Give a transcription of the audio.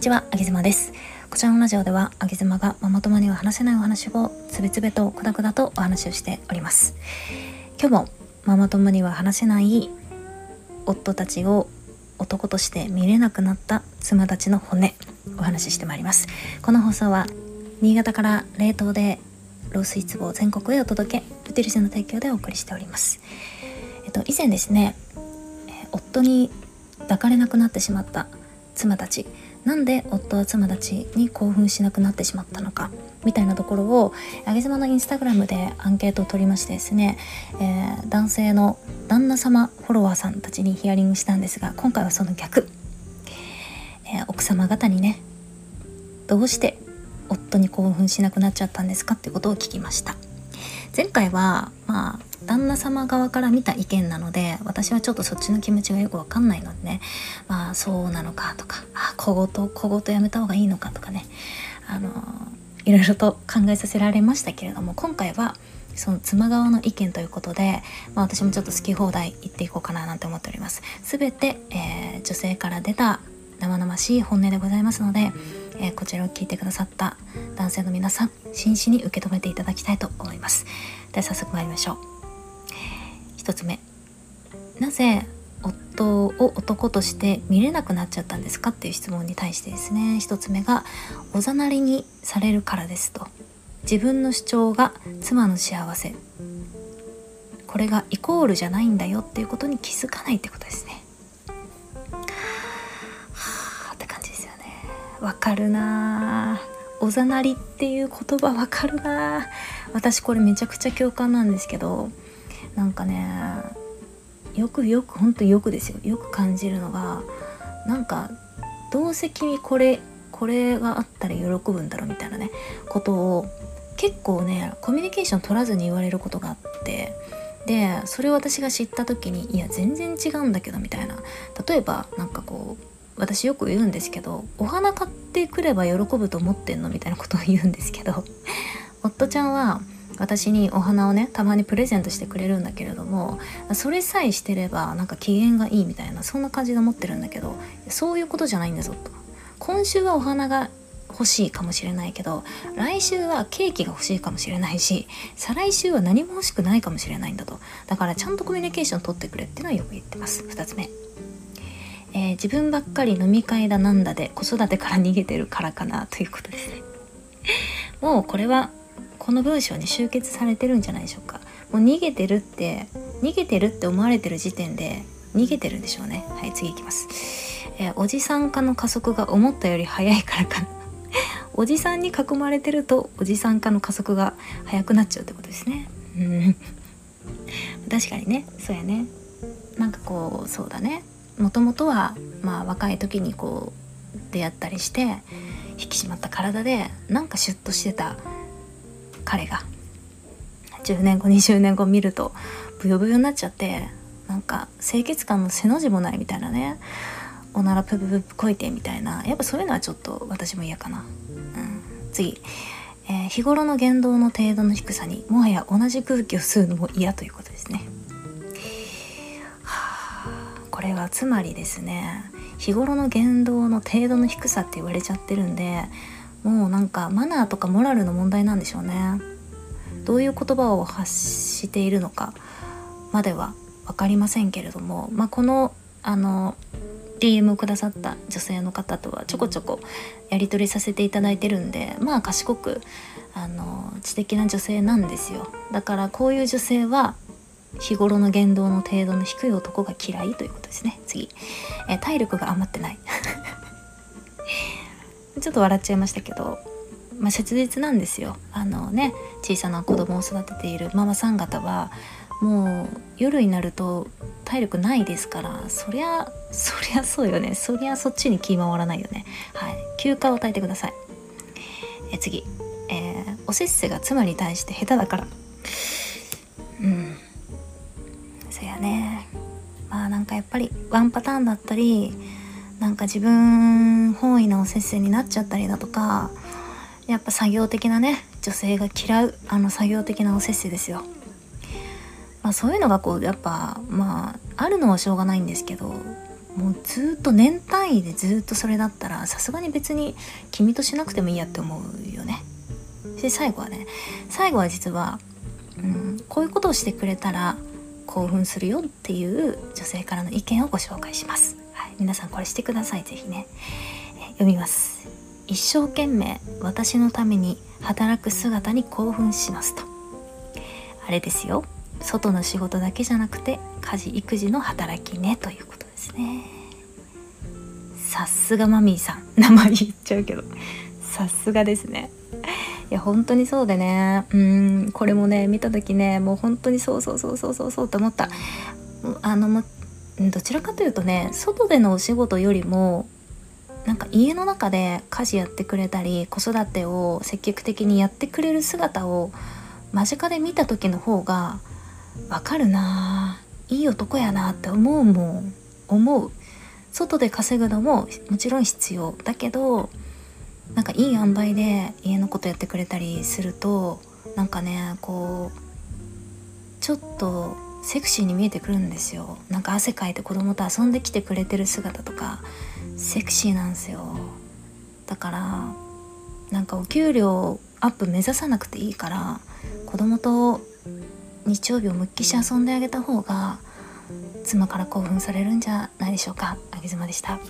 にちは、あげずまです。こちらのラジオでは、あげずまがママ友には話せないお話をつべつべとくだくだとお話をしております。今日もママ友には話せない夫たちを男として見れなくなった妻たちの骨お話ししてまいります。この放送は新潟から冷凍でロースイツを全国へお届け、ブティルセの提供でお送りしております。えっと以前ですね、夫に抱かれなくなってしまった妻たちなんで夫は妻たちに興奮しなくなってしまったのかみたいなところをあげ妻のインスタグラムでアンケートを取りましてですね、えー男性の旦那様フォロワーさんたちにヒアリングしたんですが今回はその逆、えー奥様方にねどうして夫に興奮しなくなっちゃったんですかってことを聞きました。前回はまあ旦那様側から見た意見なので私はちょっとそっちの気持ちがよくわかんないのでね。まあそうなのかとかあ小言小言やめた方がいいのかとかね。あのいろいろと考えさせられましたけれども今回はその妻側の意見ということで、まあ、私もちょっと好き放題言っていこうかななんて思っております。全て、えー女性から出た生々しい本音でございますので、えーこちらを聞いてくださった男性の皆さん真摯に受け止めていただきたいと思います。では早速参りましょう。一つ目。なぜ夫を男として見れなくなっちゃったんですかっていう質問に対してですね。一つ目がおざなりにされるからですと。自分の主張が妻の幸せ。これがイコールじゃないんだよっていうことに気づかないってことですね。はあって感じですよね。わかるなあおざなりっていう言葉わかるな私これめちゃくちゃ共感なんですけどなんかねよくよくほんとよくですよ。よく感じるのがなんかどうせ君これこれがあったら喜ぶんだろうみたいなねことを結構ねコミュニケーション取らずに言われることがあってでそれを私が知った時にいや全然違うんだけどみたいな。例えばなんかこう私よく言うんですけどお花買ってくれば喜ぶと思ってんのみたいなことを言うんですけど夫ちゃんは私にお花をねたまにプレゼントしてくれるんだけれどもそれさえしてればなんか機嫌がいいみたいなそんな感じで思ってるんだけどそういうことじゃないんだぞと。今週はお花が欲しいかもしれないけど来週はケーキが欲しいかもしれないし再来週は何も欲しくないかもしれないんだと。だからちゃんとコミュニケーション取ってくれっていうのはよく言ってます。2つ目。えー自分ばっかり飲み会だなんだで子育てから逃げてるからかなということですね。もうこれはこの文章に集結されてるんじゃないでしょうか。もう逃げてるって逃げてるって思われてる時点で逃げてるんでしょうね。はい次いきます、えーおじさん化の加速が思ったより早いからかな。おじさんに囲まれてるとおじさん化の加速が早くなっちゃうってことですね。うん。確かにね。そうやね。なんかこうそうだね。もともとはまあ若い時にこう出会ったりして引き締まった体でなんかシュッとしてた彼が。10年後20年後見るとブヨブヨになっちゃってなんか清潔感の背の字もないみたいなね。おならププププこいてみたいな。やっぱそういうのはちょっと私も嫌かな、うん、次、えー日頃の言動の程度の低さにもはや同じ空気を吸うのも嫌ということですね。はあ。これはつまりですね日頃の言動の程度の低さって言われちゃってるんでもうなんかマナーとかモラルの問題なんでしょうね。どういう言葉を発しているのかまでは分かりませんけれども、まあ、このあの DM をくださった女性の方とはちょこちょこやり取りさせていただいてるんでまあ賢くあの知的な女性なんですよ。だからこういう女性は日頃の言動の程度の低い男が嫌いということですね。次、え体力が余ってない。ちょっと笑っちゃいましたけどまあ、切実なんですよ。あのね小さな子供を育てているママさん方はもう夜になると体力ないですからそりゃそりゃそうよね。そりゃそっちに気回らないよね。はい。休暇を与えてください。え次。えーおせっせが妻に対して下手だから。うん。そやね。まあなんかやっぱりワンパターンだったりなんか自分本位なおせっせになっちゃったりだとかやっぱ作業的なね女性が嫌うあの作業的なおせっせですよ。まあ、そういうのがこうやっぱまああるのはしょうがないんですけどもうずっと年単位でずっとそれだったらさすがに別に君としなくてもいいやって思うよねで最後はね最後は実は、うん、こういうことをしてくれたら興奮するよっていう女性からの意見をご紹介します、皆さんこれしてください是非ね、え読みます。一生懸命私のために働く姿に興奮しますと。あれですよ。外の仕事だけじゃなくて家事育児の働きねということですね。さすがマミーさん。名前言っちゃうけど。さすがですね。いや本当にそうでね。うんこれもね見た時ねもう本当にそうそうそうそうそうそうと思った。あのもどちらかというとね外でのお仕事よりもなんか家の中で家事やってくれたり子育てを積極的にやってくれる姿を間近で見た時の方がわかるないい男やなって思うもん思う。外で稼ぐのももちろん必要。だけどなんかいい塩梅で家のことやってくれたりするとなんかねこうちょっとセクシーに見えてくるんですよ。なんか汗かいて子供と遊んできてくれてる姿とかセクシーなんですよ。だからなんかお給料アップ目指さなくていいから子供と日曜日をむっきし遊んであげた方が妻から興奮されるんじゃないでしょうか。あげ妻でした。